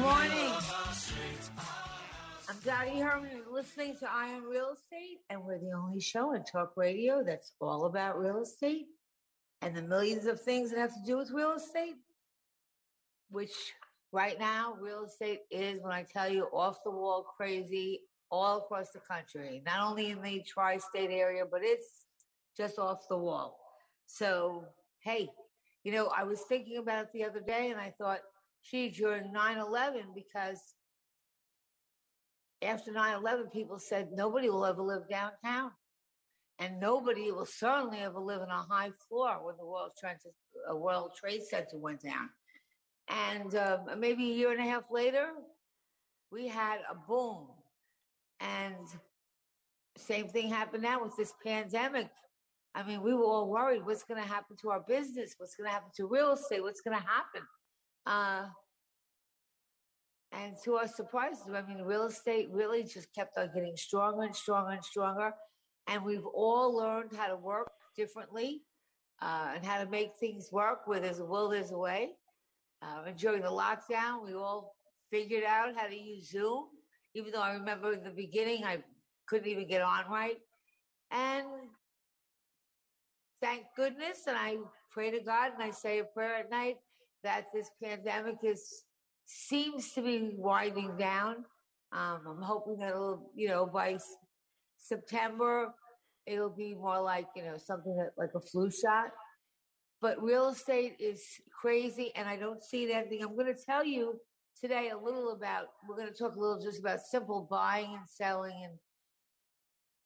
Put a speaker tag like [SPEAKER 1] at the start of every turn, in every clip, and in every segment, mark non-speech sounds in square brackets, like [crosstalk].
[SPEAKER 1] Morning. I'm Dottie Herman. You're listening to Eye on Real Estate, and we're the only show in talk radio that's all about real estate and the millions of things that have to do with real estate. Which right now, real estate is, when I tell you, off the wall crazy all across the country, not only in the tri state area, but it's just off the wall. So, hey, you know, I was thinking about it the other day and I thought, gee, during 9 11, because after 9 11, people said nobody will ever live downtown. And nobody will certainly ever live in a high floor when the World Trade, uh, World Trade Center went down. And um, maybe a year and a half later, we had a boom. And same thing happened now with this pandemic. I mean, we were all worried what's going to happen to our business? What's going to happen to real estate? What's going to happen? Uh, and to our surprise, I mean, real estate really just kept on getting stronger and stronger and stronger. And we've all learned how to work differently uh, and how to make things work where there's a will, there's a way. Uh, and during the lockdown, we all figured out how to use Zoom, even though I remember in the beginning, I couldn't even get on right. And thank goodness, and I pray to God and I say a prayer at night that this pandemic is seems to be winding down. Um, I'm hoping that it'll, you know, by S- September, it'll be more like, you know, something that like a flu shot. But real estate is crazy, and I don't see ending. I'm going to tell you today a little about, we're going to talk a little just about simple buying and selling and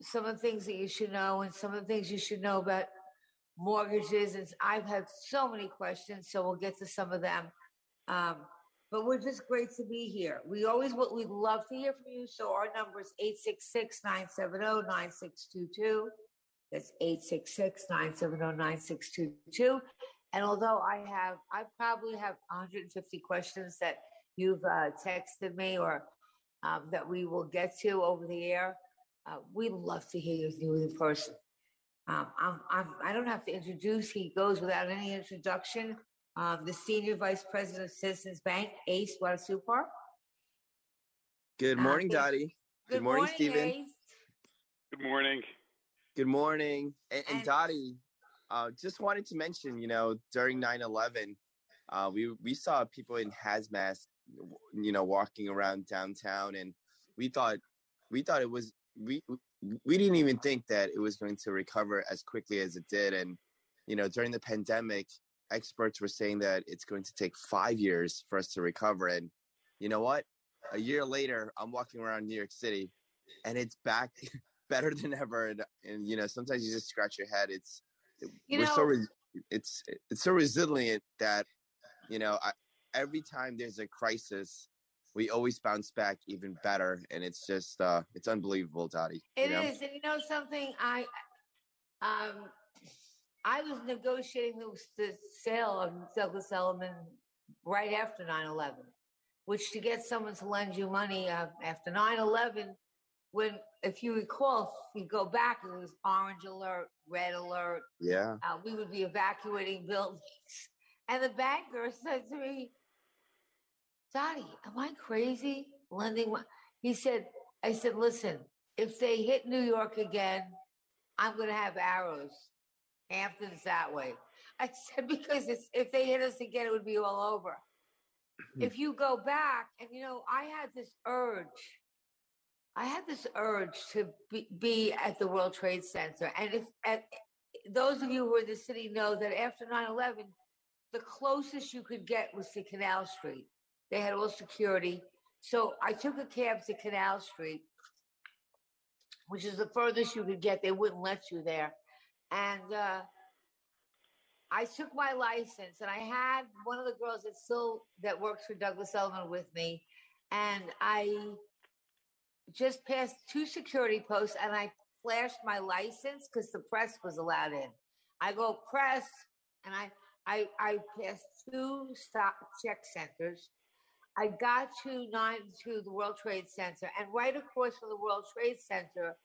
[SPEAKER 1] some of the things that you should know and some of the things you should know about mortgages. And I've had so many questions, so we'll get to some of them. Um, but we're just great to be here. We always what we'd love to hear from you. So our number is 866-970-9622. That's 866-970-9622. And although I have, I probably have 150 questions that you've uh, texted me or um, that we will get to over the air. Uh, we love to hear you in person. Um, I'm, I'm, I don't have to introduce. He goes without any introduction. Um, the senior vice president of Citizens Bank, Ace Watanasuparp.
[SPEAKER 2] Good
[SPEAKER 1] Uh,
[SPEAKER 2] morning,
[SPEAKER 1] Ace-
[SPEAKER 2] Dottie. Good, morning, Stephen.
[SPEAKER 1] Ace.
[SPEAKER 3] Good morning.
[SPEAKER 2] Good morning. And, and
[SPEAKER 1] And-
[SPEAKER 2] Dottie, uh, just wanted to mention, you know, during 9-11, uh, we, we saw people in hazmat, you know, walking around downtown and we thought, we thought it was, we, we didn't even think that it was going to recover as quickly as it did. And, you know, during the pandemic, experts were saying that it's going to take five years for us to recover. And you know what? A year later, I'm walking around New York City and it's back [laughs] better than ever. And, and you know, sometimes you just scratch your head. It's,
[SPEAKER 1] You
[SPEAKER 2] we're
[SPEAKER 1] know,
[SPEAKER 2] so, re- it's, it's so resilient that, you know, I, every time there's a crisis, we always bounce back even better. And it's just, uh, it's unbelievable, Dottie.
[SPEAKER 1] It
[SPEAKER 2] you know?
[SPEAKER 1] is, and you know something. I, um, I was negotiating the, the sale of Douglas Elliman right after 9-11, which to get someone to lend you money uh, after 9-11, when if you recall, if you go back, it was orange alert, red alert.
[SPEAKER 2] Yeah.
[SPEAKER 1] Uh, we would be evacuating buildings, and the banker [laughs] said to me, "Dottie, am I crazy lending?" mon-" He said, "I said, listen, if they hit New York again, I'm going to have arrows Hamptons that way. I said because if they hit us again, it would be all over. Hmm. if you go back, and you know, I had this urge. I had this urge to be, be at the World Trade Center, and if at, those of you who are in the city know that after 9/11, the closest you could get was to Canal Street. They had all security, so I took a cab to Canal Street, which is the furthest you could get. They wouldn't let you there, and uh, I took my license and I had one of the girls that still that works for Douglas Elliman with me, and I just passed two security posts and I flashed my license because the press was allowed in. I go press and I I I passed two stop check centers. I got to nine to the World Trade Center, and right across from the World Trade Center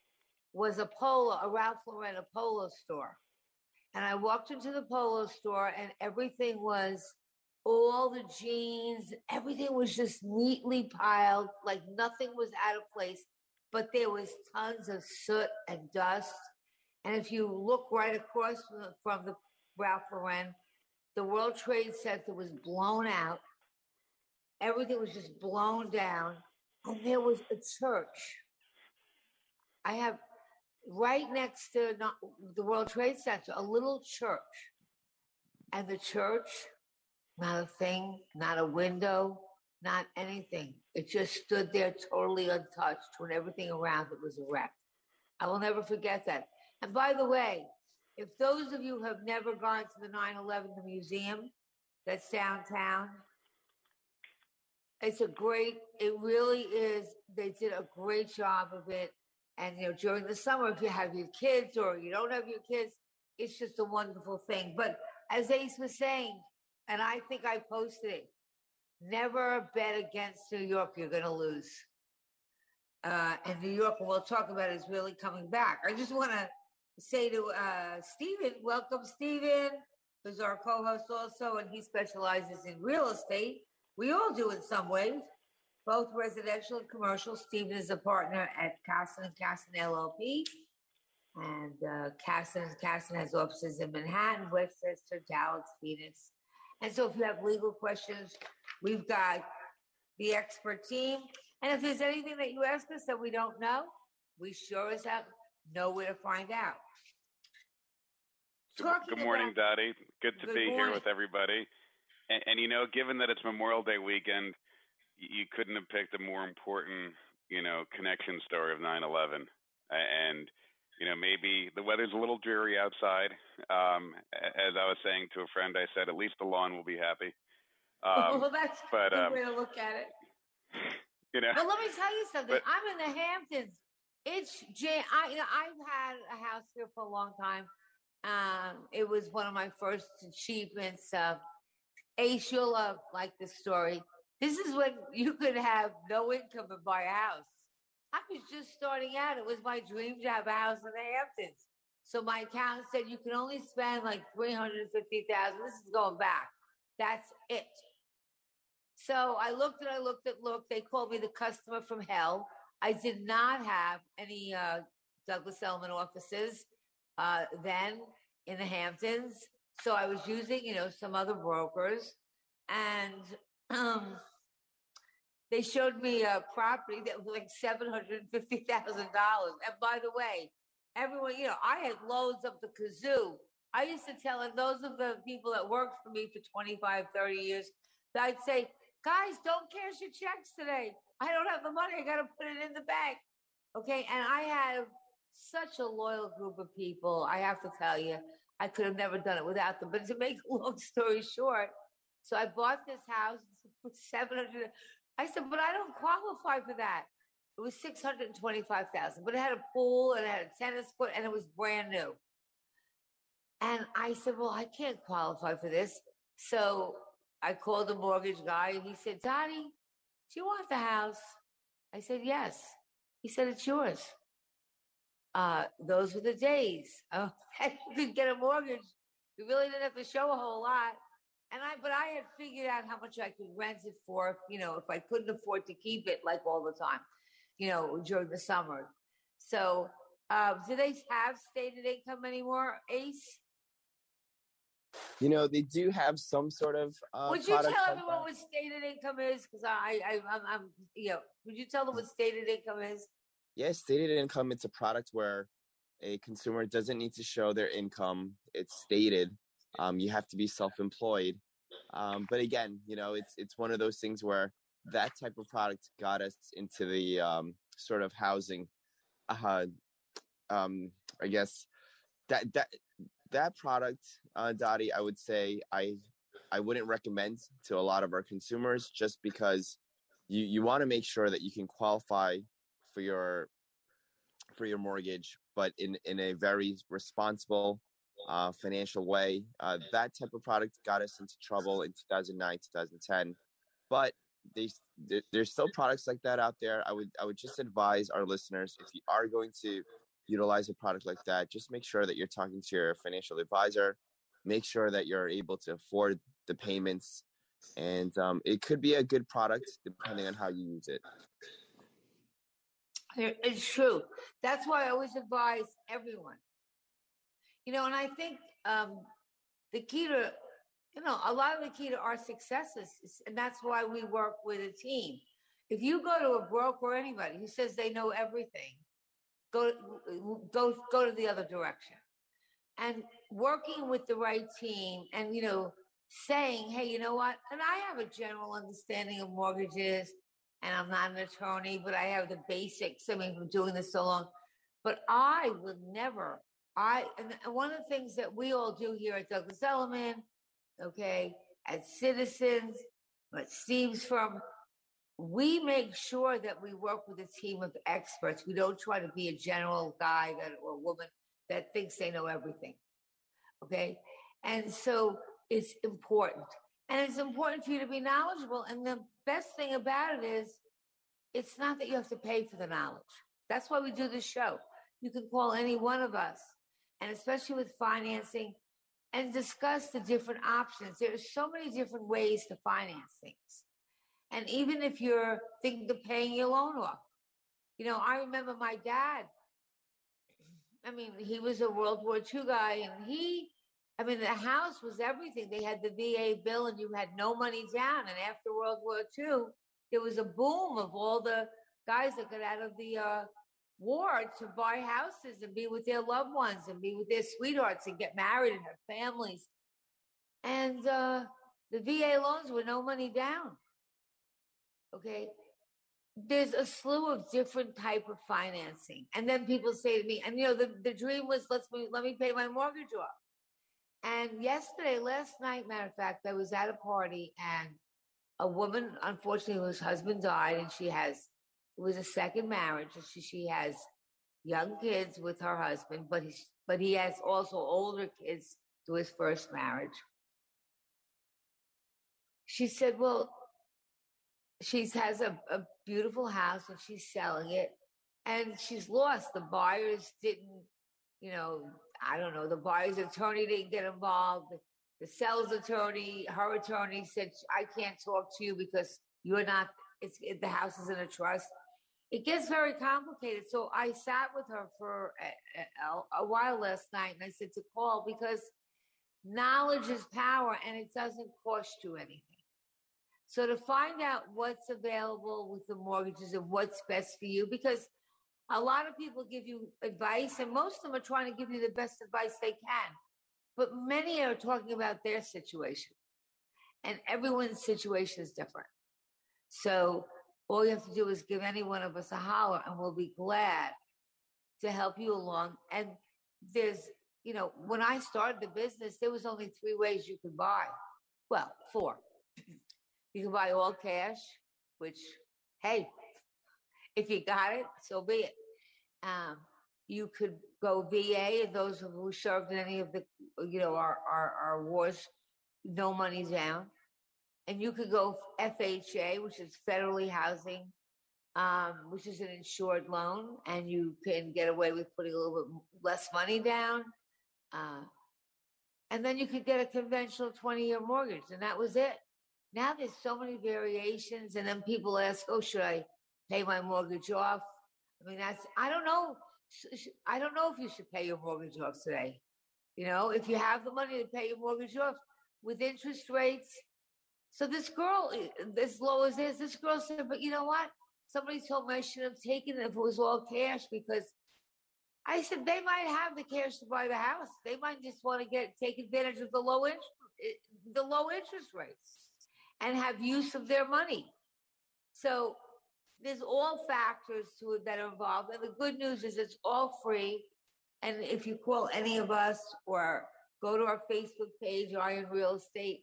[SPEAKER 1] was a polo, a Ralph Lauren a polo store. And I walked into the polo store and everything was all the jeans, everything was just neatly piled, like nothing was out of place, but there was tons of soot and dust. And if you look right across from the, from the Ralph Lauren, the World Trade Center was blown out. Everything was just blown down. And there was a church. I have right next to the World Trade Center, a little church. And the church, not a thing, not a window, not anything. It just stood there totally untouched when everything around it was wrecked. I will never forget that. And by the way, if those of you have never gone to the 9 11 the museum that's downtown, it's a great, it really is. They did a great job of it. And you know, during the summer, if you have your kids or you don't have your kids, it's just a wonderful thing. But as Ace was saying, and I think I posted it, never bet against New York. You're going to lose. Uh, and New York, we'll talk about, is really coming back. I just want to say to uh, Stephen, welcome, Stephen, who's our co-host also, and he specializes in real estate. We all do in some ways both residential and commercial. Stephen is a partner at Cassin and Cassin LLP. And uh, Cassin Cassin has offices in Manhattan, Westchester, Dallas, Phoenix. And so if you have legal questions, we've got the expert team. And if there's anything that you ask us that we don't know, we sure as hell know where to find out.
[SPEAKER 3] Talking good morning, about, Dottie. Good to good be morning. here with everybody. And, and, you know, given that it's Memorial Day weekend, you couldn't have picked a more important, you know, connection story of 9/11. And you know, maybe the weather's a little dreary outside. Um, as I was saying to a friend, I said, at least the lawn will be happy. [laughs]
[SPEAKER 1] Um, well, that's but, a um, way to look at it. [laughs]
[SPEAKER 3] You know,
[SPEAKER 1] but let me tell you something. But, I'm in the Hamptons. It's Jay. I, you know, I've had a house here for a long time. Um, it was one of my first achievements. Uh, Ace, you'll love like this story. This is when you could have no income and buy a house. I was just starting out. It was my dream to have a house in the Hamptons. So my accountant said you can only spend like three hundred fifty thousand. This is going back. That's it. So I looked and I looked at look. They called me the customer from hell. I did not have any uh, Douglas Elliman offices uh, then in the Hamptons. So I was using, you know, some other brokers, and um, they showed me a property that was like seven hundred and by the way, everyone, you know, I had loads of the kazoo. I used to tell and those of the people that worked for me for 25, 30 years, that I'd say, guys, don't cash your checks today. I don't have the money. I got to put it in the bank. Okay. And I have such a loyal group of people. I have to tell you, I could have never done it without them. But to make a long story short, so I bought this house for 700. I said, but I don't qualify for that. It was 625,000, but it had a pool and it had a tennis court and it was brand new. And I said, well, I can't qualify for this. So I called the mortgage guy and he said, Dottie, do you want the house? I said, yes. He said, it's yours. Uh, those were the days. Oh, [laughs] you could get a mortgage. You really didn't have to show a whole lot. And I, but I had figured out how much I could rent it for, if, you know, if I couldn't afford to keep it like all the time, you know, during the summer. So, uh, do they have stated income anymore, Ace?
[SPEAKER 2] You know, they do have some sort of. Uh,
[SPEAKER 1] would you tell everyone what stated income is? Because I, I, I'm, I'm, you know, would you tell them what stated income is?
[SPEAKER 2] Yeah, stated income. It's a product where a consumer doesn't need to show their income. It's stated. Um, you have to be self-employed. Um, but again, you know, it's it's one of those things where that type of product got us into the um, sort of housing. Uh, um, I guess that that that product, uh, Dottie, I would say I I wouldn't recommend to a lot of our consumers just because you you want to make sure that you can qualify for your for your mortgage, but in in a very responsible uh, financial way. Uh, that type of product got us into trouble in 2009, 2010. But they, there's still products like that out there. I would I would just advise our listeners if you are going to utilize a product like that, just make sure that you're talking to your financial advisor. Make sure that you're able to afford the payments, and um, it could be a good product depending on how you use it.
[SPEAKER 1] It's true. That's why I always advise everyone. You know, and I think um, the key to, you know, a lot of the key to our successes, is, and that's why we work with a team. If you go to a broker or anybody who says they know everything, go go go to the other direction. And working with the right team, and you know, saying, "Hey, you know what?" And I have a general understanding of mortgages and I'm not an attorney, but I have the basics. I mean, from doing this so long. But I would never, I, and one of the things that we all do here at Douglas Elliman, okay, at Citizens, at Steve's from, we make sure that we work with a team of experts. We don't try to be a general guy that, or woman that thinks they know everything. Okay. And so it's important. And it's important for you to be knowledgeable. And the best thing about it is it's not that you have to pay for the knowledge. That's why we do this show. You can call any one of us, and especially with financing, and discuss the different options. There's so many different ways to finance things. And even if you're thinking of paying your loan off, you know, I remember my dad. I mean, he was a World War II guy, and he I mean, the house was everything. They had the VA bill and you had no money down. And after World War II, there was a boom of all the guys that got out of the uh, war to buy houses and be with their loved ones and be with their sweethearts and get married and have families. And uh, the VA loans were no money down. Okay. There's a slew of different type of financing. And then people say to me, and you know, the, the dream was let's let me pay my mortgage off. And yesterday, last night, matter of fact, I was at a party and a woman, unfortunately, whose husband died, and she has, it was a second marriage. And she, she has young kids with her husband, but he, but he has also older kids to his first marriage. She said, well, she has a, a beautiful house and she's selling it and she's lost. The buyers didn't, you know, I don't know, the buyer's attorney didn't get involved. The seller's attorney, her attorney said, I can't talk to you because you're not, it's, the house is in a trust. It gets very complicated. So I sat with her for a, a, a while last night and I said to call because knowledge is power and it doesn't cost you anything. So to find out what's available with the mortgages and what's best for you, because a lot of people give you advice, and most of them are trying to give you the best advice they can. But many are talking about their situation, and everyone's situation is different. So all you have to do is give any one of us a holler, and we'll be glad to help you along. And there's, you know, when I started the business, there was only three ways you could buy. Well, four. [clears throat] You can buy all cash, which, hey, if you got it, so be it. Um, you could go VA, those who served in any of the, you know, our, our, our wars, no money down. And you could go FHA, which is federally housing, um, which is an insured loan, and you can get away with putting a little bit less money down. Uh, and then you could get a conventional 20 year mortgage, and that was it. Now there's so many variations, and then people ask, oh, should I pay my mortgage off? I mean, that's, I don't know. I don't know if you should pay your mortgage off today. You know, if you have the money to pay your mortgage off with interest rates. So this girl, eh, as low as is, this girl said, but you know what? Somebody told me I should have taken it if it was all cash because I said they might have the cash to buy the house. They might just want to get take advantage of the low interest eh, the low interest rates and have use of their money. So there's all factors to it that are involved. And the good news is it's all free. And if you call any of us or go to our Facebook page, Eye on Real Estate,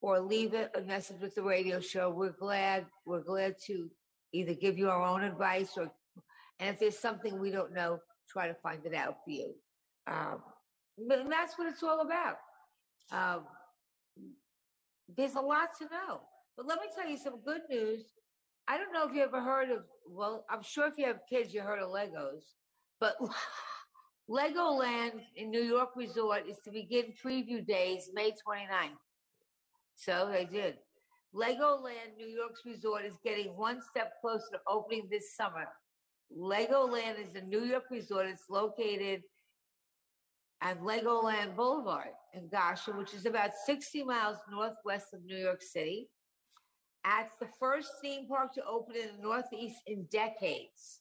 [SPEAKER 1] or leave it a message with the radio show, we're glad, we're glad to either give you our own advice or and if there's something we don't know, try to find it out for you. Um, but that's what it's all about. Um, there's a lot to know. But let me tell you some good news. I don't know if you ever heard of, well, I'm sure if you have kids, you heard of Legos, but [laughs] Legoland in New York Resort is to begin preview days May 29th. So they did. Legoland New York's resort is getting one step closer to opening this summer. Legoland is a New York resort. It's located at Legoland Boulevard in Goshen, which is about 60 miles northwest of New York City. At the first theme park to open in the Northeast in decades.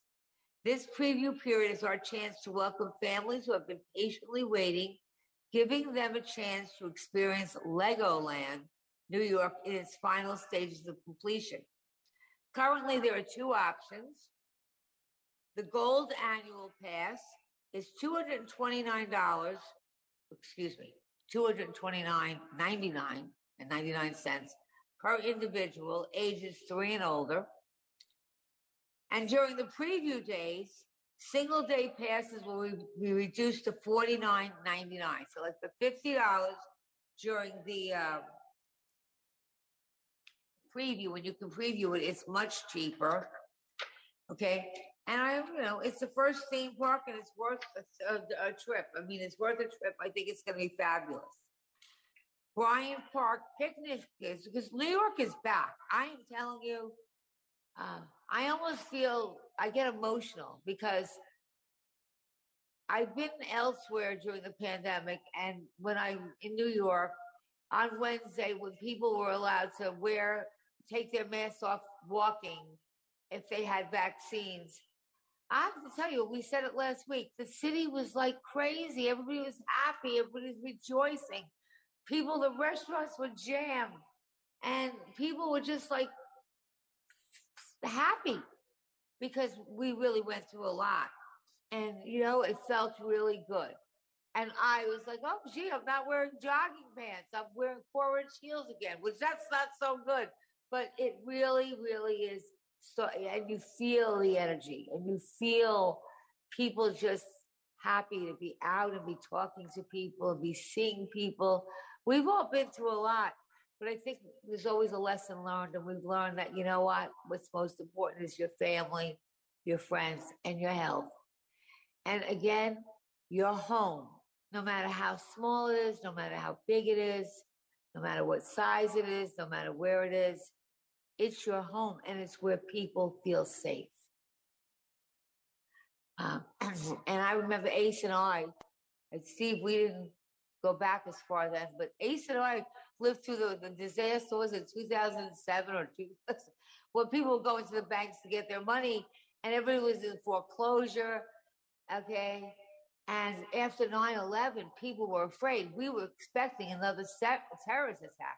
[SPEAKER 1] This preview period is our chance to welcome families who have been patiently waiting, giving them a chance to experience Legoland, New York, in its final stages of completion. Currently, there are two options. The Gold Annual Pass is $229, excuse me, $229.99 and 99 cents per individual ages three and older. And during the preview days, single day passes will be reduced to $49.99. So like the $50 during the uh, preview, when you can preview it, it's much cheaper. Okay. And I, you know, it's the first theme park and it's worth a, a, a trip. I mean, it's worth a trip. I think it's going to be fabulous. Bryant Park picnic is because New York is back. I am telling you, uh, I almost feel I get emotional because I've been elsewhere during the pandemic, and when I'm in New York on Wednesday, when people were allowed to wear, take their masks off walking if they had vaccines, I have to tell you, we said it last week. The city was like crazy. Everybody was happy. Everybody was rejoicing. People, the restaurants were jammed, and people were just like happy because we really went through a lot. And, you know, it felt really good. And I was like, oh, gee, I'm not wearing jogging pants. I'm wearing four inch heels again, which that's not so good. But it really, really is so and you feel the energy and you feel people just happy to be out and be talking to people and be seeing people we've all been through a lot but i think there's always a lesson learned and we've learned that you know what what's most important is your family your friends and your health and again your home no matter how small it is no matter how big it is no matter what size it is no matter where it is it's your home and it's where people feel safe. Um, [clears throat] and I remember Ace and I, and Steve, we didn't go back as far then, but Ace and I lived through the, the disasters in 2007 or 2000, [laughs] when people were going to the banks to get their money and everybody was in foreclosure. Okay. And after 9 11, people were afraid. We were expecting another terrorist attack.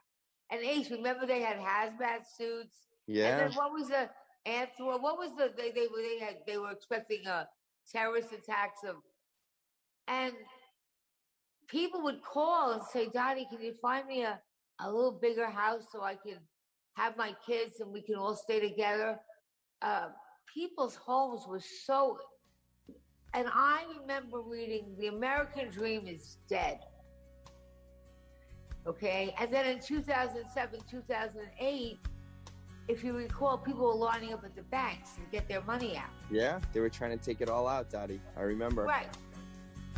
[SPEAKER 1] And Ace, remember they had hazmat suits.
[SPEAKER 2] Yeah.
[SPEAKER 1] And then what was the answer? What was the they they they had they were expecting a terrorist attacks of, and people would call and say, Dottie, can you find me a a little bigger house so I can have my kids and we can all stay together?" Uh, people's homes were so. And I remember reading, "The American Dream is dead." Okay. And then in 2007, 2008, if you recall, people were lining up at the banks to get their money out.
[SPEAKER 2] Yeah, they were trying to take it all out, Dottie. I remember.
[SPEAKER 1] Right.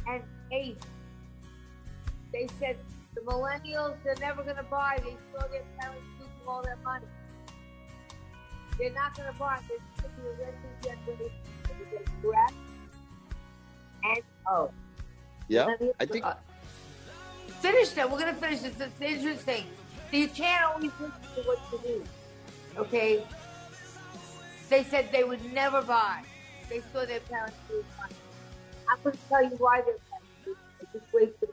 [SPEAKER 1] And eight, they said the millennials, they're never going to buy. They saw their parents losing all their money. They're not going to buy. They're going to be a renting generation. Correct? And oh.
[SPEAKER 2] Yeah, I think. Uh,
[SPEAKER 1] finish them. We're going to finish this. It's interesting. So you can't always listen to what you do. Okay? They said they would never buy. They saw their parents do money. I'm going to tell you why they're parents Just wait for.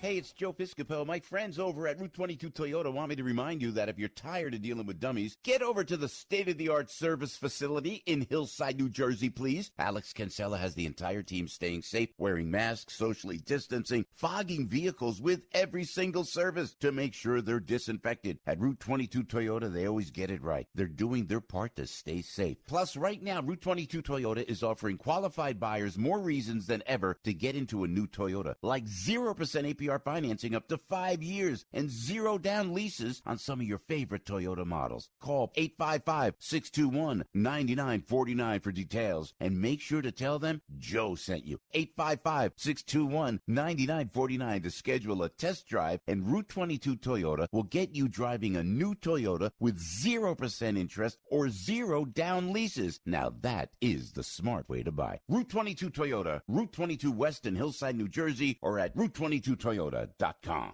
[SPEAKER 4] Hey, it's Joe Piscopo. My friends over at Route 22 Toyota want me to remind you that if you're tired of dealing with dummies, get over to the state-of-the-art service facility in Hillside, New Jersey, please. Alex Cancella has the entire team staying safe, wearing masks, socially distancing, fogging vehicles with every single service to make sure they're disinfected. At Route 22 Toyota, they always get it right. They're doing their part to stay safe. Plus, right now, Route 22 Toyota is offering qualified buyers more reasons than ever to get into a new Toyota, like 0% APR APR financing up to five years and zero down leases on some of your favorite Toyota models. Call 855-621-9949 for details and make sure to tell them Joe sent you. 855-621-9949 to schedule a test drive and Route 22 Toyota will get you driving a new Toyota with 0% interest or zero down leases. Now that is the smart way to buy. Route 22 Toyota, Route 22 West in Hillside, New Jersey or at Route 22 Toyota Toyota.com.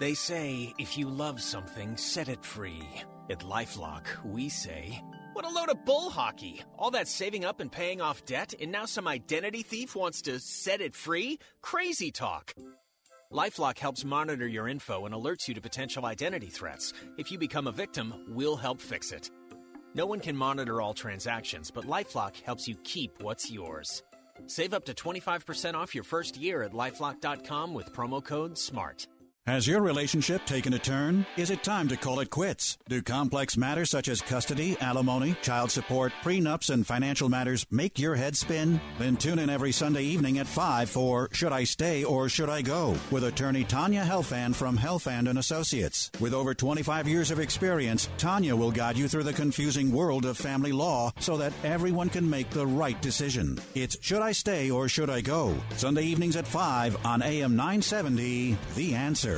[SPEAKER 5] They say if you love something, set it free. At Lifelock, we say, what a load of bull hockey! All that saving up and paying off debt, and now some identity thief wants to set it free? Crazy talk! Lifelock helps monitor your info and alerts you to potential identity threats. If you become a victim, we'll help fix it. No one can monitor all transactions, but Lifelock helps you keep what's yours. Save up to 25% off your first year at lifelock.com with promo code SMART.
[SPEAKER 6] Has your relationship taken a turn? Is it time to call it quits? Do complex matters such as custody, alimony, child support, prenups, and financial matters make your head spin? Then tune in every Sunday evening at 5 for Should I Stay or Should I Go? with attorney Tanya Helfand from Helfand and Associates. With over 25 years of experience, Tanya will guide you through the confusing world of family law so that everyone can make the right decision. It's Should I Stay or Should I Go? Sunday evenings at 5 on AM 970, The Answer.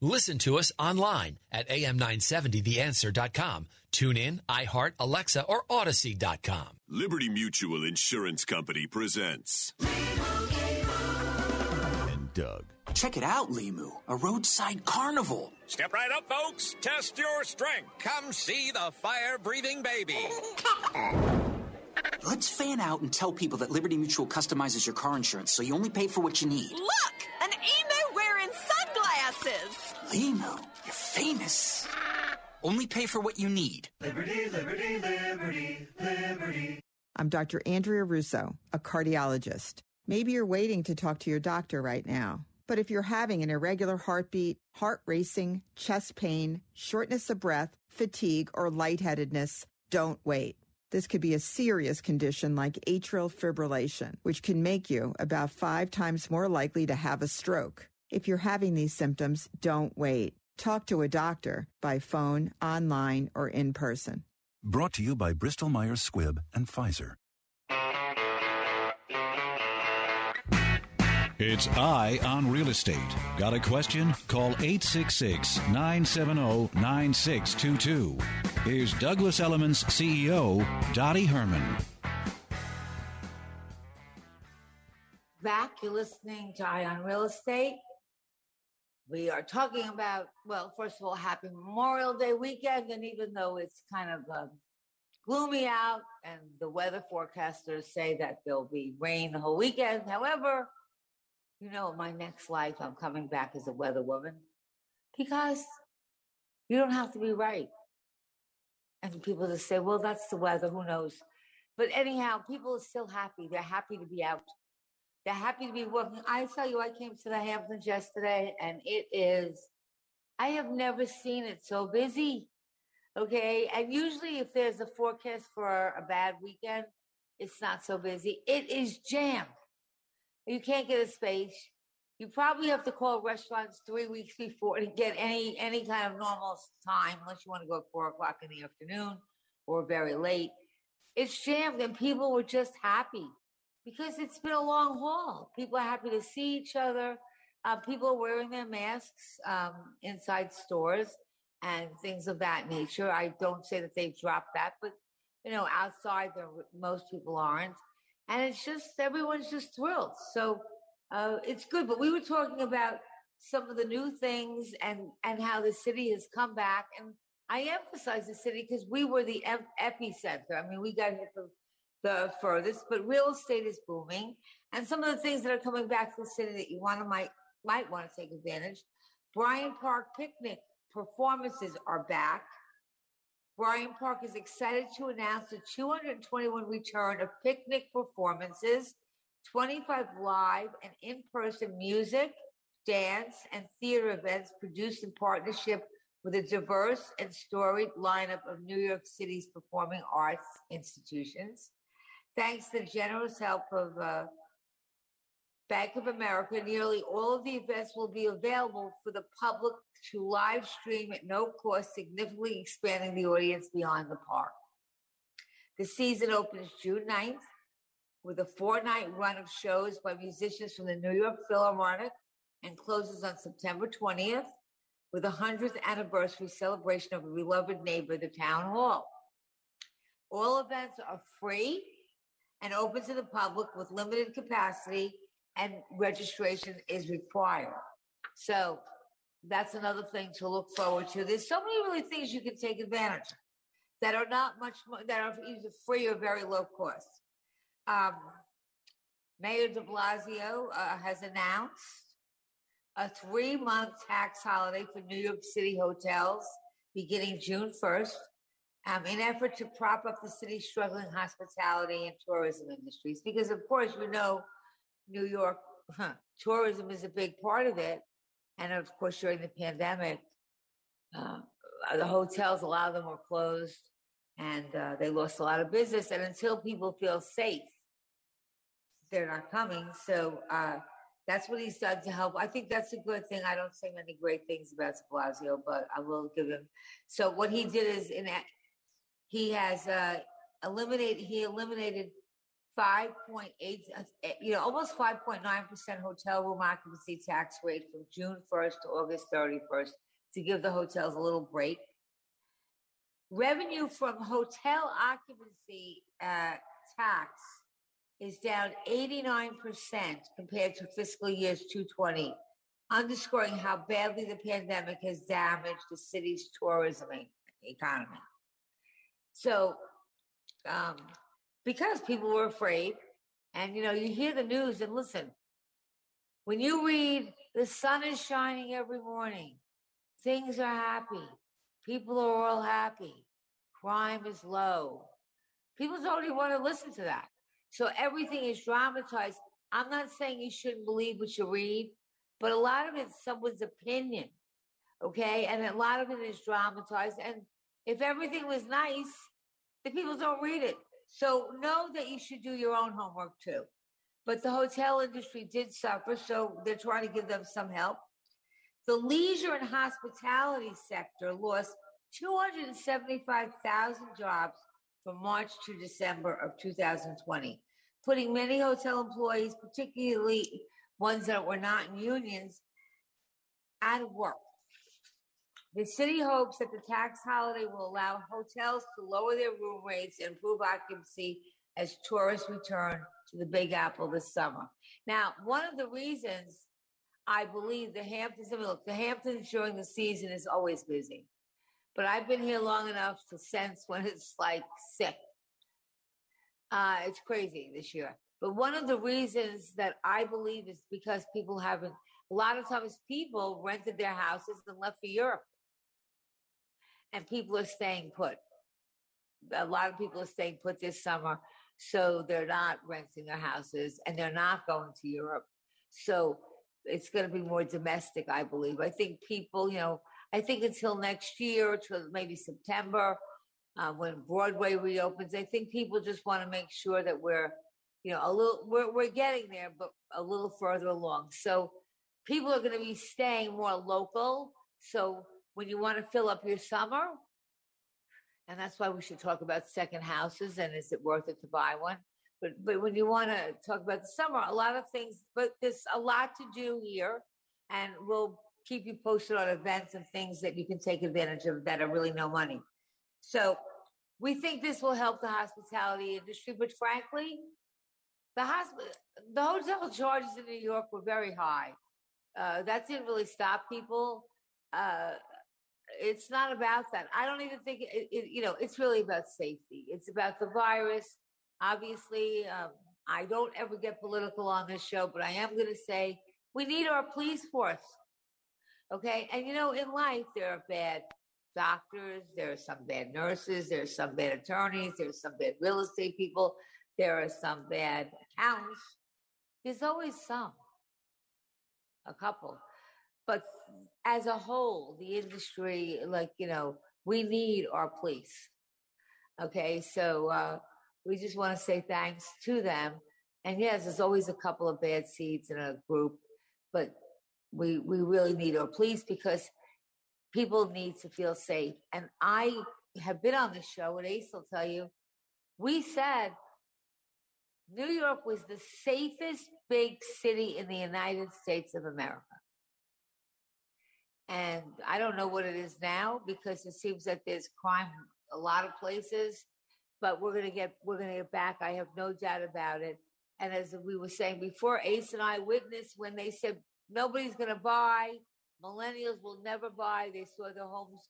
[SPEAKER 7] Listen to us online at am970theanswer.com. Tune in, iHeart, Alexa, or Audacy.com.
[SPEAKER 8] Liberty Mutual Insurance Company presents.
[SPEAKER 4] And Doug.
[SPEAKER 9] Check it out, Limu, a roadside carnival.
[SPEAKER 10] Step right up, folks. Test your strength. Come see the fire breathing baby. [laughs]
[SPEAKER 9] Let's fan out and tell people that Liberty Mutual customizes your car insurance so you only pay for what you need.
[SPEAKER 11] Look! An emo wearing sunglasses!
[SPEAKER 9] Limu, you're famous. Only pay for what you need.
[SPEAKER 12] Liberty, liberty, liberty, liberty.
[SPEAKER 13] I'm Dr. Andrea Russo, a cardiologist. Maybe you're waiting to talk to your doctor right now. But if you're having an irregular heartbeat, heart racing, chest pain, shortness of breath, fatigue, or lightheadedness, don't wait. This could be a serious condition like atrial fibrillation, which can make you about five times more likely to have a stroke. If you're having these symptoms, don't wait. Talk to a doctor by phone, online, or in person.
[SPEAKER 14] Brought to you by Bristol Myers Squibb and Pfizer.
[SPEAKER 6] It's Eye on Real Estate. Got a question? Call 866 970 9622. Here's Douglas Elliman's CEO, Dottie Herman.
[SPEAKER 1] Back, you're listening to Eye on Real Estate. We are talking about, well, first of all, happy Memorial Day weekend. And even though it's kind of a gloomy out, and the weather forecasters say that there'll be rain the whole weekend. However, you know, my next life, I'm coming back as a weather woman because you don't have to be right. And people just say, well, that's the weather, who knows? But anyhow, people are still happy. They're happy to be out. They're happy to be working. I tell you, I came to the Hamptons yesterday and it is, I have never seen it so busy. Okay. And usually, if there's a forecast for a bad weekend, it's not so busy. It is jammed. You can't get a space. You probably have to call restaurants three weeks before to get any any kind of normal time, unless you want to go at four o'clock in the afternoon or very late. It's jammed, and people were just happy because it's been a long haul. People are happy to see each other. Uh, people are wearing their masks um, inside stores and things of that nature. I don't say that they've dropped that, but you know, outside, there most people aren't, and it's just everyone's just thrilled. So uh, it's good. But we were talking about some of the new things and and how the city has come back. And I emphasize the city because we were the epicenter. I mean, we got hit the, the furthest, but real estate is booming. And some of the things that are coming back to the city that you want to might might want to take advantage. Bryant Park picnic performances are back. Bryant Park is excited to announce the 221 return of picnic performances 25 live and in person music, dance, and theater events produced in partnership with a diverse and storied lineup of New York City's performing arts institutions. Thanks to the generous help of uh, Bank of America, nearly all of the events will be available for the public to live stream at no cost, significantly expanding the audience beyond the park. The season opens June 9th with a four night run of shows by musicians from the New York Philharmonic and closes on September 20th with a 100th anniversary celebration of a beloved neighbor, the Town Hall. All events are free and open to the public with limited capacity, and registration is required. So that's another thing to look forward to. There's so many really things you can take advantage of that are not much more, that are either free or very low cost. Um, Mayor de Blasio uh, has announced a three month tax holiday for New York City hotels beginning June 1st um, in effort to prop up the city's struggling hospitality and tourism industries. Because, of course, you know, New York huh, tourism is a big part of it. And of course, during the pandemic, uh, the hotels, a lot of them were closed and uh, they lost a lot of business. And until people feel safe they're not coming. So uh, that's what he's done to help. I think that's a good thing. I don't say many great things about De Blasio, but I will give him. So what he did is in he has uh, eliminated he eliminated 5.8 uh, you know almost 5.9% hotel room occupancy tax rate from June 1st to August 31st to give the hotels a little break. Revenue from hotel occupancy uh, tax is down 89% compared to fiscal years 220, underscoring how badly the pandemic has damaged the city's tourism economy. So, um, because people were afraid, and you know, you hear the news and listen, when you read the sun is shining every morning, things are happy, people are all happy, crime is low. People don't even want to listen to that. So everything is dramatized. I'm not saying you shouldn't believe what you read, but a lot of it's someone's opinion. Okay. And a lot of it is dramatized. And if everything was nice, the people don't read it. So know that you should do your own homework too. But the hotel industry did suffer, so they're trying to give them some help. The leisure and hospitality sector lost 275,000 jobs from March to December of 2020, putting many hotel employees, particularly ones that were not in unions, out of work. The city hopes that the tax holiday will allow hotels to lower their room rates and improve occupancy as tourists return to the Big Apple this summer. Now, one of the reasons I believe the Hamptons, I mean, look, the Hamptons during the season is always busy. but I've been here long enough to sense when it's like sick. Uh, it's crazy this year. But one of the reasons that I believe is because people haven't, a lot of times people rented their houses and left for Europe. And people are staying put. A lot of people are staying put this summer. So they're not renting their houses and they're not going to Europe. So it's going to be more domestic, I believe. I think people, you know, I think until next year, to maybe September, uh, when Broadway reopens, I think people just want to make sure that we're, you know, a little, we're, we're getting there, but a little further along. So people are going to be staying more local. So when you want to fill up your summer, and that's why we should talk about second houses and is it worth it to buy one? But but when you want to talk about the summer, a lot of things, but there's a lot to do here, and we'll keep you posted on events and things that you can take advantage of that are really no money. So we think this will help the hospitality industry, but frankly, the hospital, the hotel charges in New York were very high. Uh, that didn't really stop people. Uh, it's not about that. I don't even think it, it, you know. It's really about safety. It's about the virus. Obviously, um, I don't ever get political on this show, but I am going to say we need our police force. Okay. And you know, in life, there are bad doctors, there are some bad nurses, there are some bad attorneys, there are some bad real estate people, there are some bad accountants. There's always some, a couple. But as a whole, the industry, like, you know, we need our police. Okay. So, uh, we just want to say thanks to them. And yes, there's always a couple of bad seeds in a group, but we we really need our police because people need to feel safe. And I have been on the show, and Ace will tell you, we said New York was the safest big city in the United States of America. And I don't know what it is now because it seems that there's crime a lot of places, but we're gonna get we're gonna get back. I have no doubt about it. And as we were saying before, Ace and I witnessed when they said nobody's to buy. Millennials will never buy. They saw their homes,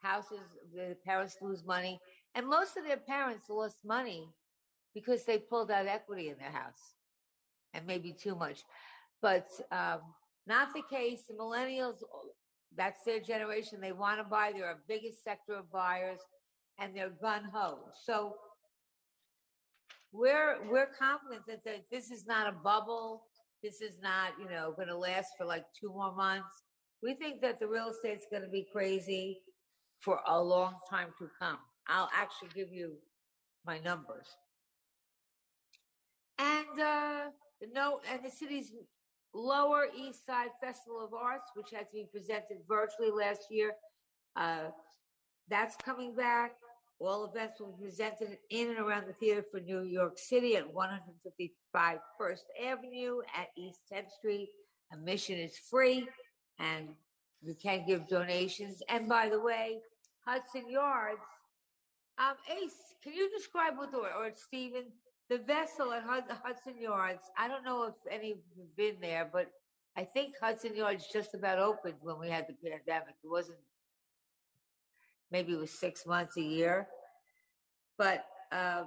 [SPEAKER 1] houses, their parents lose money. And most of their parents lost money because they pulled out equity in their house and maybe too much. But um, not the case. The millennials, that's their generation. They want to buy. They're our biggest sector of buyers and they're gun ho. So we're we're confident that, that this is not a bubble. This is not, you know, going to last for like two more months. We think that the real estate's going to be crazy for a long time to come. I'll actually give you my numbers. And uh, no, and the city's Lower East Side Festival of Arts, which had to be presented virtually last year, uh, that's coming back. All events will be presented in and around the theater for New York City at 155 First Avenue at East 10th Street. Admission is free and you can give donations. And by the way, Hudson Yards, um, Ace, can you describe what the, or Stephen, the vessel at Hudson Yards, I don't know if any of you have been there, but I think Hudson Yards just about opened when we had the pandemic. It wasn't maybe it was six months a year. But uh,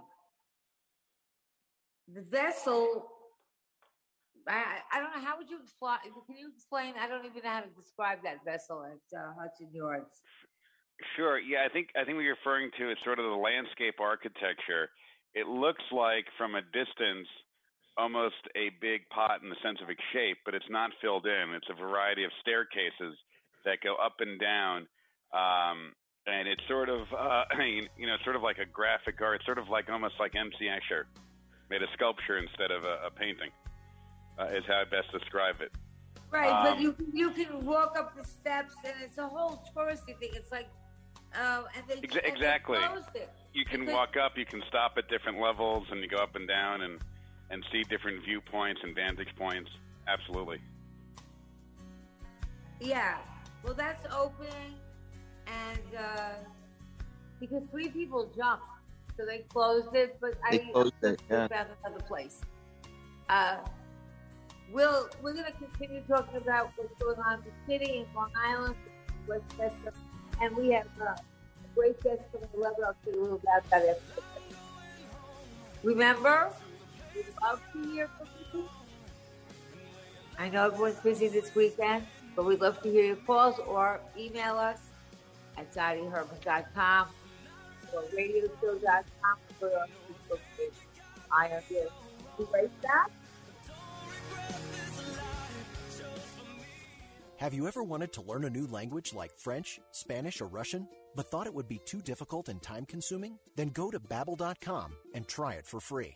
[SPEAKER 1] the vessel, I, I don't know, how would you explain? Can you explain? I don't even know how to describe that vessel at uh, Hudson Yards.
[SPEAKER 3] Sure. Yeah, I think I think what you're referring to is sort of the landscape architecture. It looks like from a distance almost a big pot in the sense of its shape, but it's not filled in. It's a variety of staircases that go up and down. Um, and it's sort of uh, [clears throat] you know sort of like a graphic art, sort of like almost like M.C. Escher made a sculpture instead of a, a painting. Uh, is how I best describe it.
[SPEAKER 1] Right, um, but you you can walk up the steps, and it's a whole touristy thing. It's like, um, and they
[SPEAKER 3] ex- exactly. And they you can walk up, you can stop at different levels, and you go up and down, and and see different viewpoints and vantage points. Absolutely.
[SPEAKER 1] Yeah. Well, that's open, and uh, because three people jumped, so they closed it. But
[SPEAKER 2] they
[SPEAKER 1] I
[SPEAKER 2] closed it. Yeah.
[SPEAKER 1] found another place. Uh, we'll we're going to continue talking about what's going on in the city in Long Island, Westchester, and we have uh, great guest it. I'll tell you little about that after. Remember, we love to hear from you. I know everyone's busy this weekend, but we'd love to hear your calls or email us at dottieherman.com or radioshow.com or on Facebook page. I am here. You raise that?
[SPEAKER 15] Have you ever wanted to learn a new language like French, Spanish, or Russian, but thought it would be too difficult and time consuming? Then go to babbel.com and try it for free.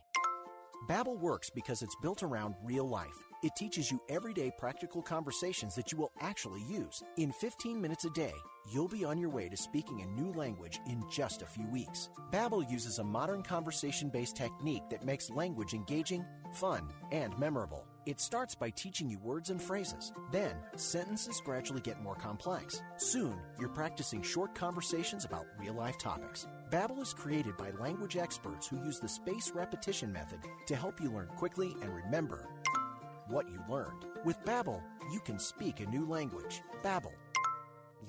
[SPEAKER 15] Babbel works because it's built around real life. It teaches you everyday practical conversations that you will actually use. In 15 minutes a day, you'll be on your way to speaking a new language in just a few weeks. Babbel uses a modern conversation-based technique that makes language engaging, fun, and memorable. It starts by teaching you words and phrases. Then, sentences gradually get more complex. Soon, you're practicing short conversations about real-life topics. Babbel is created by language experts who use the spaced repetition method to help you learn quickly and remember what you learned. With Babbel, you can speak a new language. Babbel,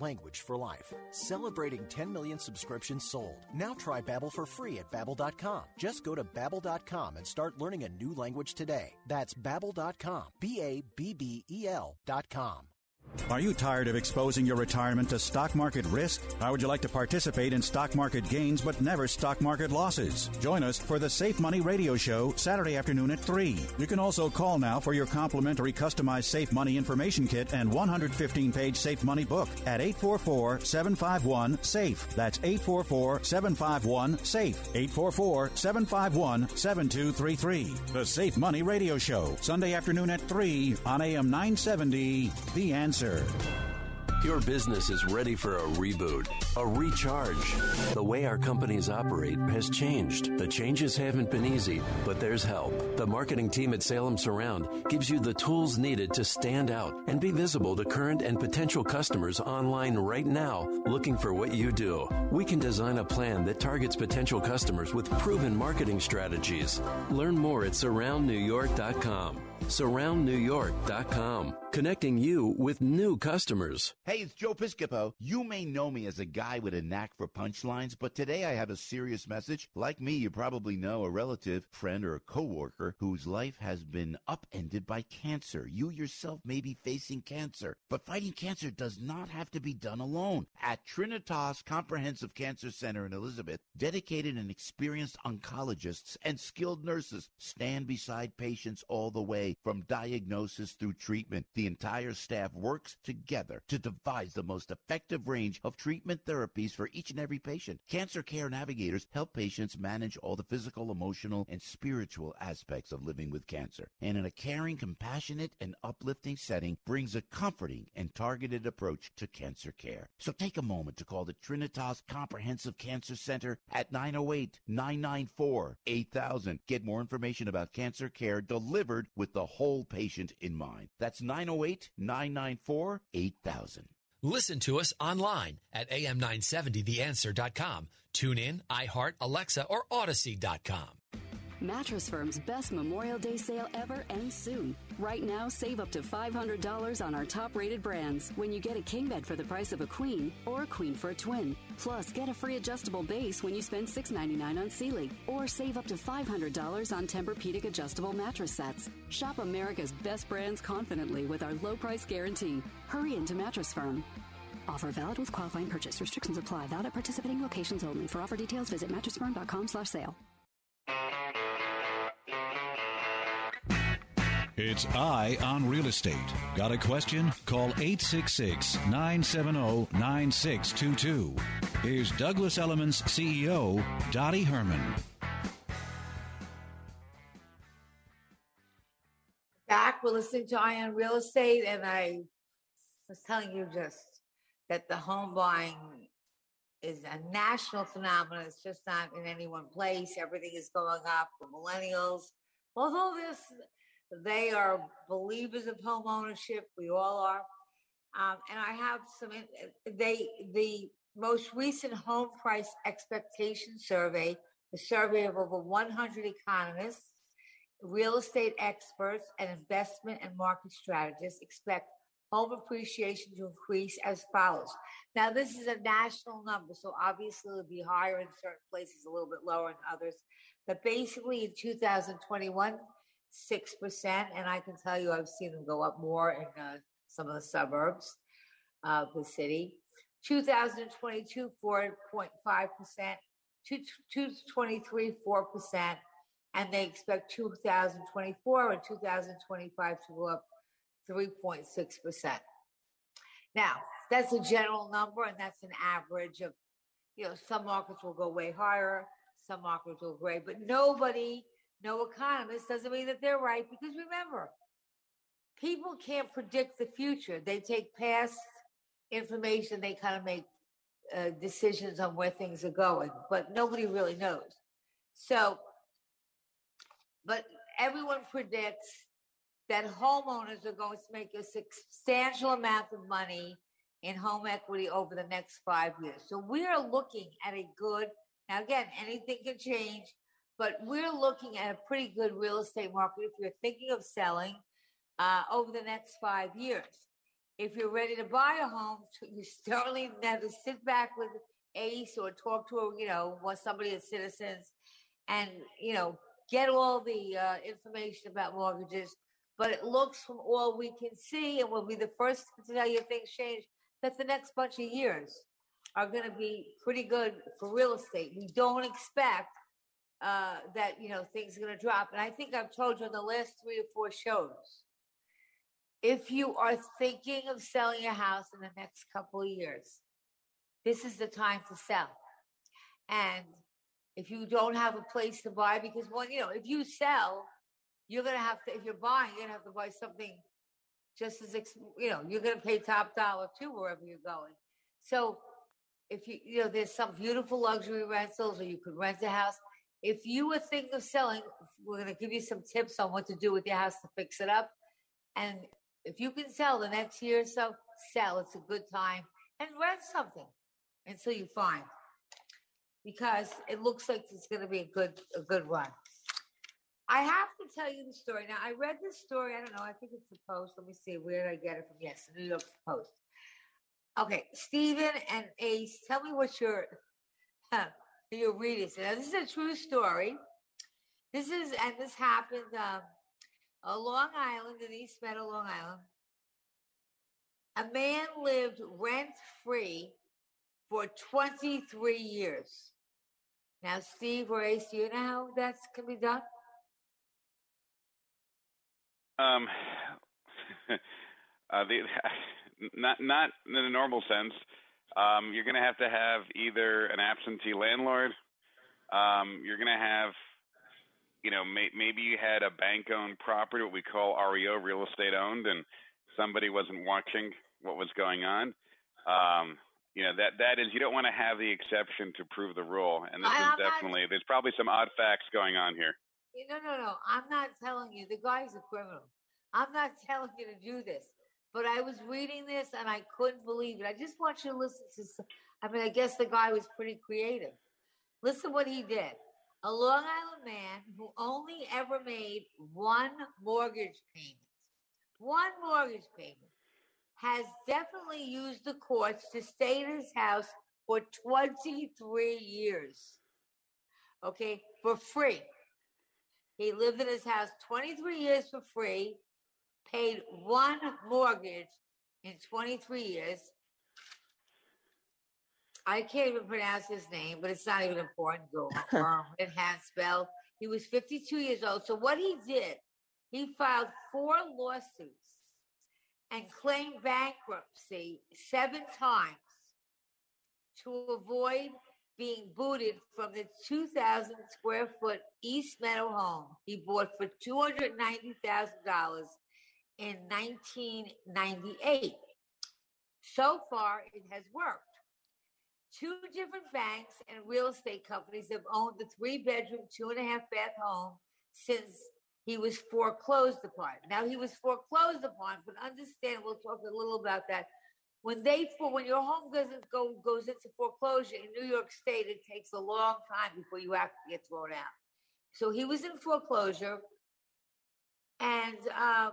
[SPEAKER 15] language for life. Celebrating 10 million subscriptions sold. Now try Babbel for free at babbel.com. Just go to babbel.com and start learning a new language today. That's babbel.com. B A B B E L.com.
[SPEAKER 6] Are you tired of exposing your retirement to stock market risk? How would you like to participate in stock market gains but never stock market losses? Join us for the Safe Money Radio Show Saturday afternoon at 3. You can also call now for your complimentary customized Safe Money information kit and 115 page Safe Money book at 844 751 SAFE. That's 844 751 SAFE. 844 751 7233. The Safe Money Radio Show, Sunday afternoon at 3 on AM 970. The answer.
[SPEAKER 16] Your business is ready for a reboot, a recharge. The way our companies operate has changed. The changes haven't been easy, but there's help. The marketing team at Salem Surround gives you the tools needed to stand out and be visible to current and potential customers online right now looking for what you do. We can design a plan that targets potential customers with proven marketing strategies. Learn more at surroundnewyork.com surroundnewyork.com, connecting you with new customers.
[SPEAKER 4] Hey, it's Joe Piscopo. You may know me as a guy with a knack for punchlines, but today I have a serious message. Like me, you probably know a relative, friend, or a coworker whose life has been upended by cancer. You yourself may be facing cancer, but fighting cancer does not have to be done alone. At Trinitas Comprehensive Cancer Center in Elizabeth, dedicated and experienced oncologists and skilled nurses stand beside patients all the way from diagnosis through treatment. The entire staff works together to devise the most effective range of treatment therapies for each and every patient. Cancer Care Navigators help patients manage all the physical, emotional, and spiritual aspects of living with cancer. And in a caring, compassionate, and uplifting setting, brings a comforting and targeted approach to cancer care. So take a moment to call the Trinitas Comprehensive Cancer Center at 908 994 8000. Get more information about cancer care delivered with the whole patient in mind. That's 908 994 8000.
[SPEAKER 7] Listen to us online at am970theanswer.com. Tune in, iHeart, Alexa, or Odyssey.com.
[SPEAKER 17] Mattress Firm's best Memorial Day sale ever ends soon. Right now, save up to $500 on our top rated brands when you get a king bed for the price of a queen or a queen for a twin. Plus, get a free adjustable base when you spend $6.99 on Sealy or save up to $500 on Tempur-Pedic adjustable mattress sets. Shop America's best brands confidently with our low price guarantee. Hurry into Mattress Firm. Offer valid with qualifying purchase. Restrictions apply. Valid at participating locations only. For offer details, visit mattressfirm.com slash sale.
[SPEAKER 6] It's Eye on Real Estate. Got a question? Call 866 970 9622. Here's Douglas Elliman's CEO, Dottie Herman.
[SPEAKER 1] Back, we're listening to Eye on Real Estate, and I was telling you just that the home buying is a national phenomenon. It's just not in any one place. Everything is going up for millennials. Although this they are believers of home ownership. We all are. Um, and I have some, they, the most recent home price expectation survey, the survey of over 100 economists, real estate experts, and investment and market strategists expect home appreciation to increase as follows. Now, this is a national number, so obviously it'll be higher in certain places, a little bit lower in others. But basically, in 2021, 6%. And I can tell you, I've seen them go up more in uh, some of the suburbs of the city. 2022, 4.5%. 2023, 4%. And they expect 2024 and 2025 to go up 3.6%. Now, that's a general number and that's an average of, you know, some markets will go way higher, some markets will go way, but nobody, no economist doesn't mean that they're right because remember, people can't predict the future. They take past information, they kind of make uh, decisions on where things are going, but nobody really knows. So, but everyone predicts that homeowners are going to make a substantial amount of money in home equity over the next five years. So we are looking at a good, now again, anything can change, but we're looking at a pretty good real estate market if you're thinking of selling uh, over the next five years. If you're ready to buy a home, [laughs] you certainly never sit back with ACE or talk to, a, you know, somebody at Citizens and, you know, get all the uh, information about mortgages but it looks from all we can see, and we'll be the first to tell you things change, that the next bunch of years are going to be pretty good for real estate. We don't expect uh, that you know things are going to drop, and I think I've told you in the last three or four shows. If you are thinking of selling a house in the next couple of years, this is the time to sell. And if you don't have a place to buy, because one, you know, if you sell, you're going to have to, if you're buying, you're going to have to buy something just as, you know, you're going to pay top dollar too, wherever you're going. So if you, you know, there's some beautiful luxury rentals or you could rent a house. If you were thinking of selling, we're going to give you some tips on what to do with your house to fix it up. And if you can sell the next year or so, sell. It's a good time and rent something until you find because it looks like it's going to be a good, a good run. I have to tell you the story. Now, I read this story. I don't know. I think it's the Post. Let me see. Where did I get it from? Yes, the New York Post. Okay, Stephen and Ace, tell me what your [laughs] your readers. Now, this is a true story. This is, and this happened um, on Long Island, in East Meadow, Long Island. A man lived rent free for 23 years. Now, Steve or Ace, do you know how that can be done?
[SPEAKER 3] Um, [laughs] uh, the, [laughs] not not in a normal sense. Um, you're going to have to have either an absentee landlord. Um, you're going to have, you know, may, maybe you had a bank-owned property, what we call REO, real estate owned, and somebody wasn't watching what was going on. Um, you know that that is you don't want to have the exception to prove the rule, and this I, is definitely not, there's probably some odd facts going on here.
[SPEAKER 1] No, no, no. I'm not telling you. The guy's a criminal. I'm not [laughs] telling you to do this. But I was reading this and I couldn't believe it. I just want you to listen to. I mean, I guess the guy was pretty creative. Listen what he did. A Long Island man who only ever made one mortgage payment, one mortgage payment, has definitely used the courts to stay in his house for 23 years. Okay, for free. He lived in his house 23 years for free, paid one mortgage in 23 years. I can't even pronounce his name, but it's not even important. Go and [laughs] um, Hansel. He was 52 years old. So what he did, he filed four lawsuits and claimed bankruptcy seven times to avoid being booted from the 2,000 square foot East Meadow home he bought for $290,000 in 1998. So far, it has worked. Two different banks and real estate companies have owned the three bedroom, two and a half bath home since he was foreclosed upon. Now, he was foreclosed upon, but understand, we'll talk a little about that when they when your home doesn't go goes into foreclosure in New York State, it takes a long time before you actually get thrown out. So he was in foreclosure, and um,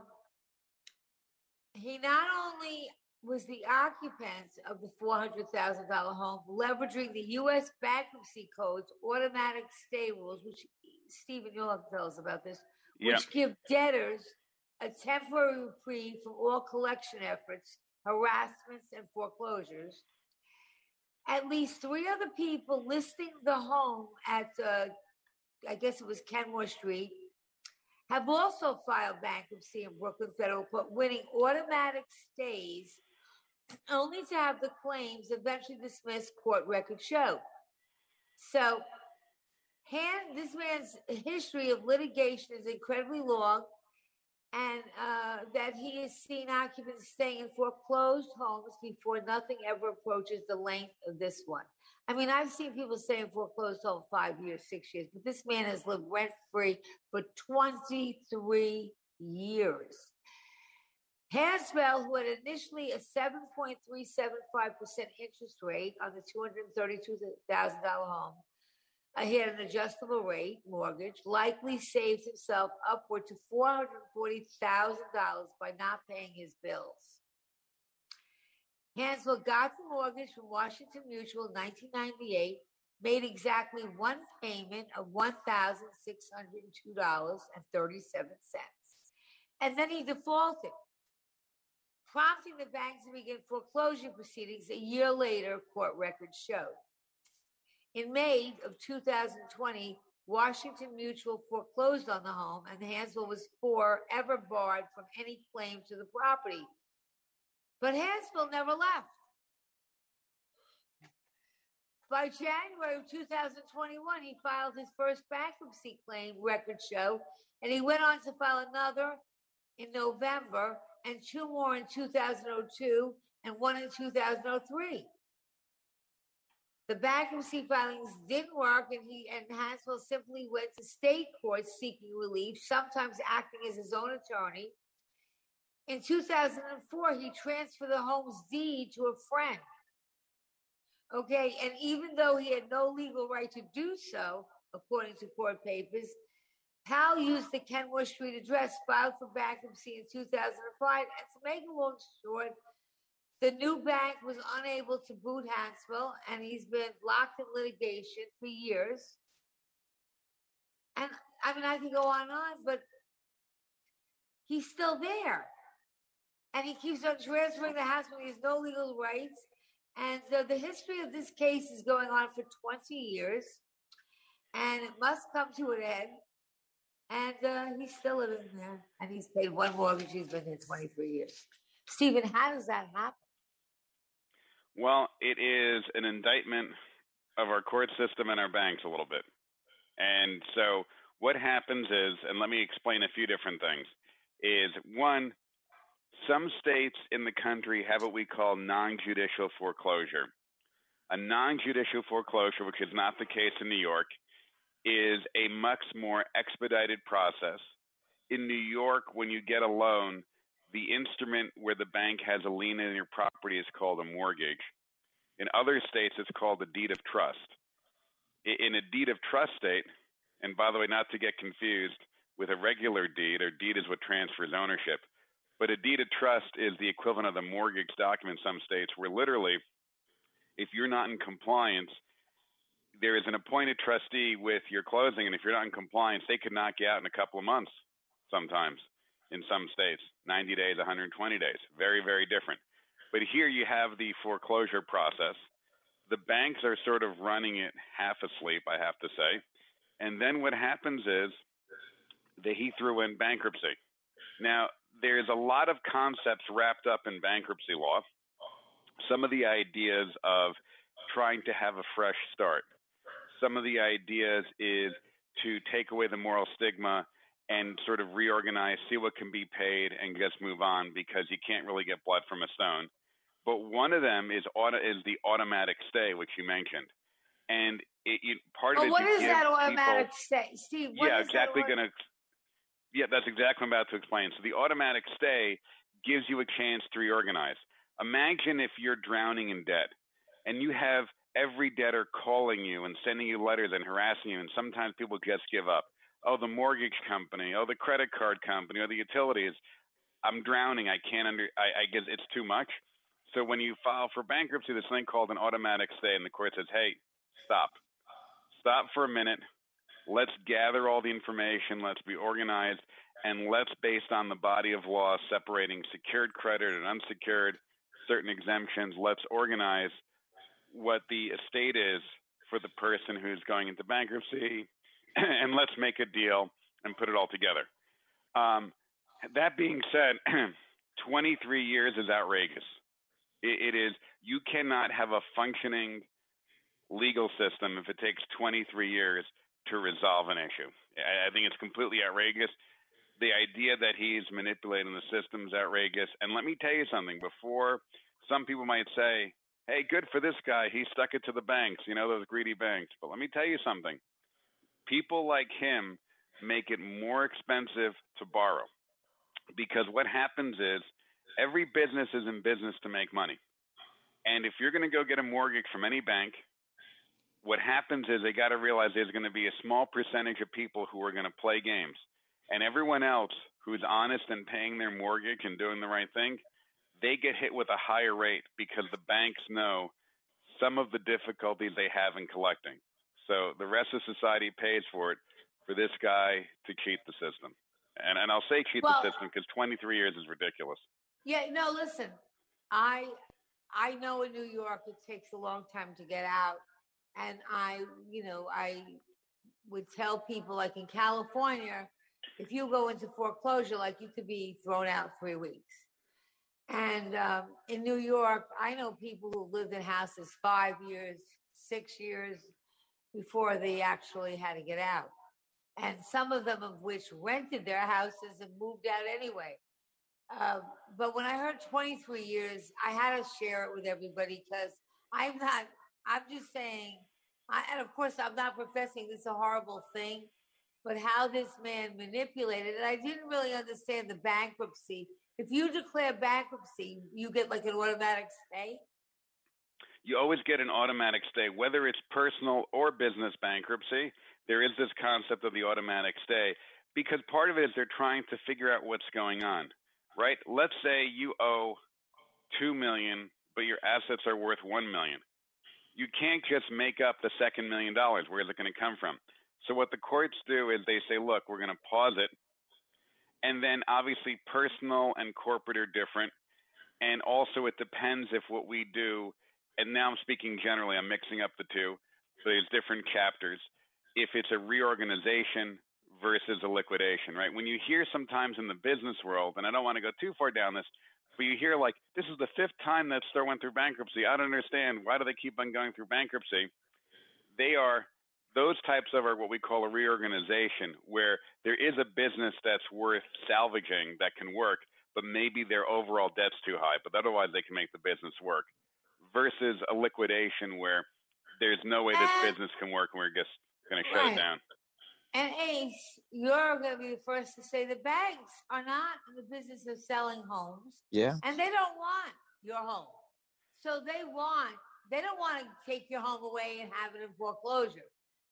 [SPEAKER 1] he not only was the occupant of the $400,000 home, leveraging the U.S. bankruptcy code's automatic stay rules, which Stephen, you'll have to tell us about this,
[SPEAKER 3] Yeah.
[SPEAKER 1] which give debtors a temporary reprieve from all collection efforts, harassments, and foreclosures. At least three other people listing the home at, uh, I guess it was Kenmore Street, have also filed bankruptcy in Brooklyn Federal Court, winning automatic stays only to have the claims eventually dismissed, court records show. So, this man's history of litigation is incredibly long, and uh, that he has seen occupants staying in foreclosed homes before nothing ever approaches the length of this one. I mean, I've seen people stay in foreclosed home five years, six years, but this man has lived rent free for 23 years. Hansel, who had initially a 7.375% interest rate on the $232,000 home, uh, he had an adjustable rate mortgage, likely saved himself upward to $440,000 by not paying his bills. Hansel got the mortgage from Washington Mutual in 1998, made exactly one payment of $1,602.37, and then he defaulted, prompting the bank to begin foreclosure proceedings a year later, court records showed. In May of 2020, Washington Mutual foreclosed on the home, and Hansel was forever barred from any claim to the property. But Hansel never left. By January of 2021, he filed his first bankruptcy claim, record show, and he went on to file another in November and two more in 2002 and one in 2003. The bankruptcy filings didn't work, and he and Hansel simply went to state court seeking relief, sometimes acting as his own attorney. In 2004, he transferred the home's deed to a friend. Okay, and even though he had no legal right to do so, according to court papers, Powell used the Kenmore Street address filed for bankruptcy in 2005. And to make a long short, the new bank was unable to boot Hansel, and he's been locked in litigation for years. And I mean, I can go on and on, but he's still there. And he keeps on transferring the house when he has no legal rights. And uh, the history of this case is going on for 20 years, and it must come to an end. And uh, he's still living there, and he's paid one mortgage. He's been here 23 years. Stephen, how does that happen?
[SPEAKER 3] Well, it is an indictment of our court system and our banks a little bit. And so what happens is, and let me explain a few different things, is one, some states in the country have what we call non judicial foreclosure. A non judicial foreclosure, which is not the case in New York, is a much more expedited process. In New York, when you get a loan, the instrument where the bank has a lien in your property is called a mortgage. In other states, it's called a deed of trust. In a deed of trust state, and by the way, not to get confused with a regular deed, or deed is what transfers ownership, but a deed of trust is the equivalent of the mortgage document in some states where literally, if you're not in compliance, there is an appointed trustee with your closing, and if you're not in compliance, they could knock you out in a couple of months sometimes in some states 90 days, 120 days. Very, very different. But here you have the foreclosure process. The banks are sort of running it half asleep, I have to say. And then what happens is that he threw in bankruptcy. Now, there's a lot of concepts wrapped up in bankruptcy law. Some of the ideas of trying to have a fresh start. Some of the ideas is to take away the moral stigma and sort of reorganize, see what can be paid, and just move on because you can't really get blood from a stone. But one of them is auto, is the automatic stay, which you mentioned, and it, you, part of
[SPEAKER 1] Oh,
[SPEAKER 3] it.
[SPEAKER 1] what is that
[SPEAKER 3] people-
[SPEAKER 1] automatic stay, Steve? What
[SPEAKER 3] yeah, exactly. Going to. Yeah, that's exactly what I'm about to explain. So the automatic stay gives you a chance to reorganize. Imagine if you're drowning in debt, and you have every debtor calling you and sending you letters and harassing you, and sometimes people just give up. Oh, the mortgage company, oh, the credit card company, or the utilities. I'm drowning. I can't under. I, I guess it's too much. So when you file for bankruptcy, there's something called an automatic stay, and the court says, "Hey, stop, stop for a minute. Let's gather all the information. Let's be organized, and let's, based on the body of law separating secured credit and unsecured, certain exemptions, let's organize what the estate is for the person who's going into bankruptcy, [clears throat] and let's make a deal and put it all together." Um, that being said, [clears throat] 23 years is outrageous. It, it is. You cannot have a functioning legal system if it takes 23 years to resolve an issue. I, I think it's completely outrageous. The idea that he's manipulating the system is outrageous. And let me tell you something. Before, some people might say, "Hey, good for this guy. He stuck it to the banks. You know those greedy banks." But let me tell you something. People like him make it more expensive to borrow because what happens is every business is in business to make money. And if you're going to go get a mortgage from any bank, what happens is they got to realize there's going to be a small percentage of people who are going to play games. And everyone else who's honest and paying their mortgage and doing the right thing, they get hit with a higher rate because the banks know some of the difficulties they have in collecting. So the rest of society pays for it for this guy to cheat the system. And and I'll say cheat
[SPEAKER 1] Well-
[SPEAKER 3] the system because 23 years is ridiculous.
[SPEAKER 1] Yeah, no, listen. I I know in New York it takes a long time to get out. And I, you know, I would tell people like in California, if you go into foreclosure, like you could be thrown out three weeks. And um, in New York, I know people who lived in houses five years, six years before they actually had to get out. And some of them of which rented their houses and moved out anyway. Um, but when I heard 23 years, I had to share it with everybody because I'm not, I'm just saying, I, and of course, I'm not professing this is a horrible thing, but how this man manipulated, and I didn't really understand the bankruptcy. If you declare bankruptcy, you get like an automatic stay.
[SPEAKER 3] You always get an automatic stay, whether it's personal or business bankruptcy. There is this concept of the automatic stay because part of it is they're trying to figure out what's going on, right? Let's say you owe two million, but your assets are worth one million. You can't just make up the second million dollars. Where is it going to come from? So what the courts do is they say, look, we're going to pause it, and then obviously personal and corporate are different, and also it depends if what we do. And now I'm speaking generally. I'm mixing up the two. So there's different chapters. If it's a reorganization versus a liquidation, right? When you hear sometimes in the business world, and I don't want to go too far down this, but you hear like this is the fifth time that store went through bankruptcy. I don't understand why do they keep on going through bankruptcy? They are those types of are what we call a reorganization, where there is a business that's worth salvaging that can work, but maybe their overall debt's too high, but otherwise they can make the business work. Versus a liquidation where there's no way this uh, business can work and we're just going to shut
[SPEAKER 1] Right.
[SPEAKER 3] it down.
[SPEAKER 1] And Ace, you're going to be the first to say the banks are not in the business of selling homes.
[SPEAKER 2] Yeah.
[SPEAKER 1] And they don't want your home. So they want, they don't want to take your home away and have it in foreclosure.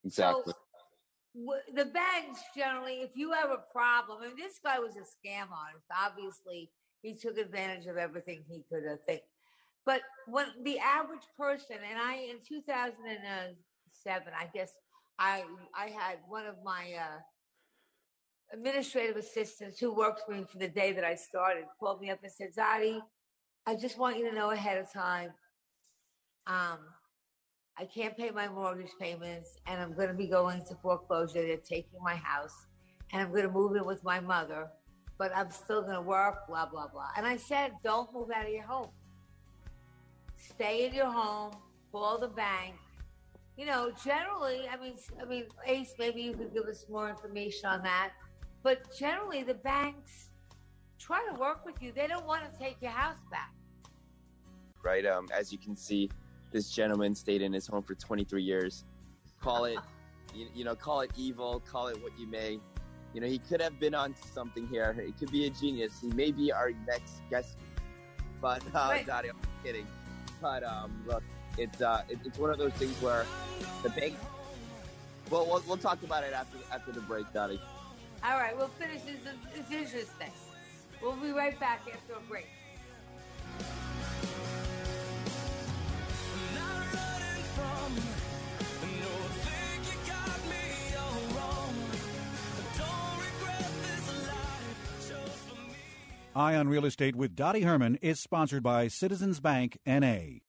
[SPEAKER 2] Exactly.
[SPEAKER 1] W- The banks generally, if you have a problem, mean, this guy was a scam artist. Obviously, he took advantage of everything he could uh, think. But when the average person, and I in 2007, I guess I I had one of my uh, administrative assistants who worked for me for the day that I started called me up and said, Zadi, I just want you to know ahead of time. Um, I can't pay my mortgage payments, and I'm going to be going to foreclosure. They're taking my house, and I'm going to move in with my mother, but I'm still going to work. Blah blah blah. And I said, don't move out of your home. Stay in your home. Call the bank. You know, generally, I mean, I mean, Ace, maybe you could give us more information on that. But generally, the banks try to work with you. They don't want to take your house back.
[SPEAKER 2] right? Um, as you can see, this gentleman stayed in his home for 23 years. Call it, [laughs] you, you know, call it evil, call it what you may. You know, he could have been on something here. He could be a genius. He may be our next guest. But uh,
[SPEAKER 1] Right.
[SPEAKER 2] Dottie, I'm kidding. But um, look, it's uh, it, it's one of those things where the big. Well, we'll, we'll talk about it after after the break, Dottie.
[SPEAKER 1] All right, we'll finish this decisions thing.
[SPEAKER 18] We'll be right back after a break.
[SPEAKER 6] Eye on Real Estate with Dottie Herman is sponsored by Citizens Bank NA.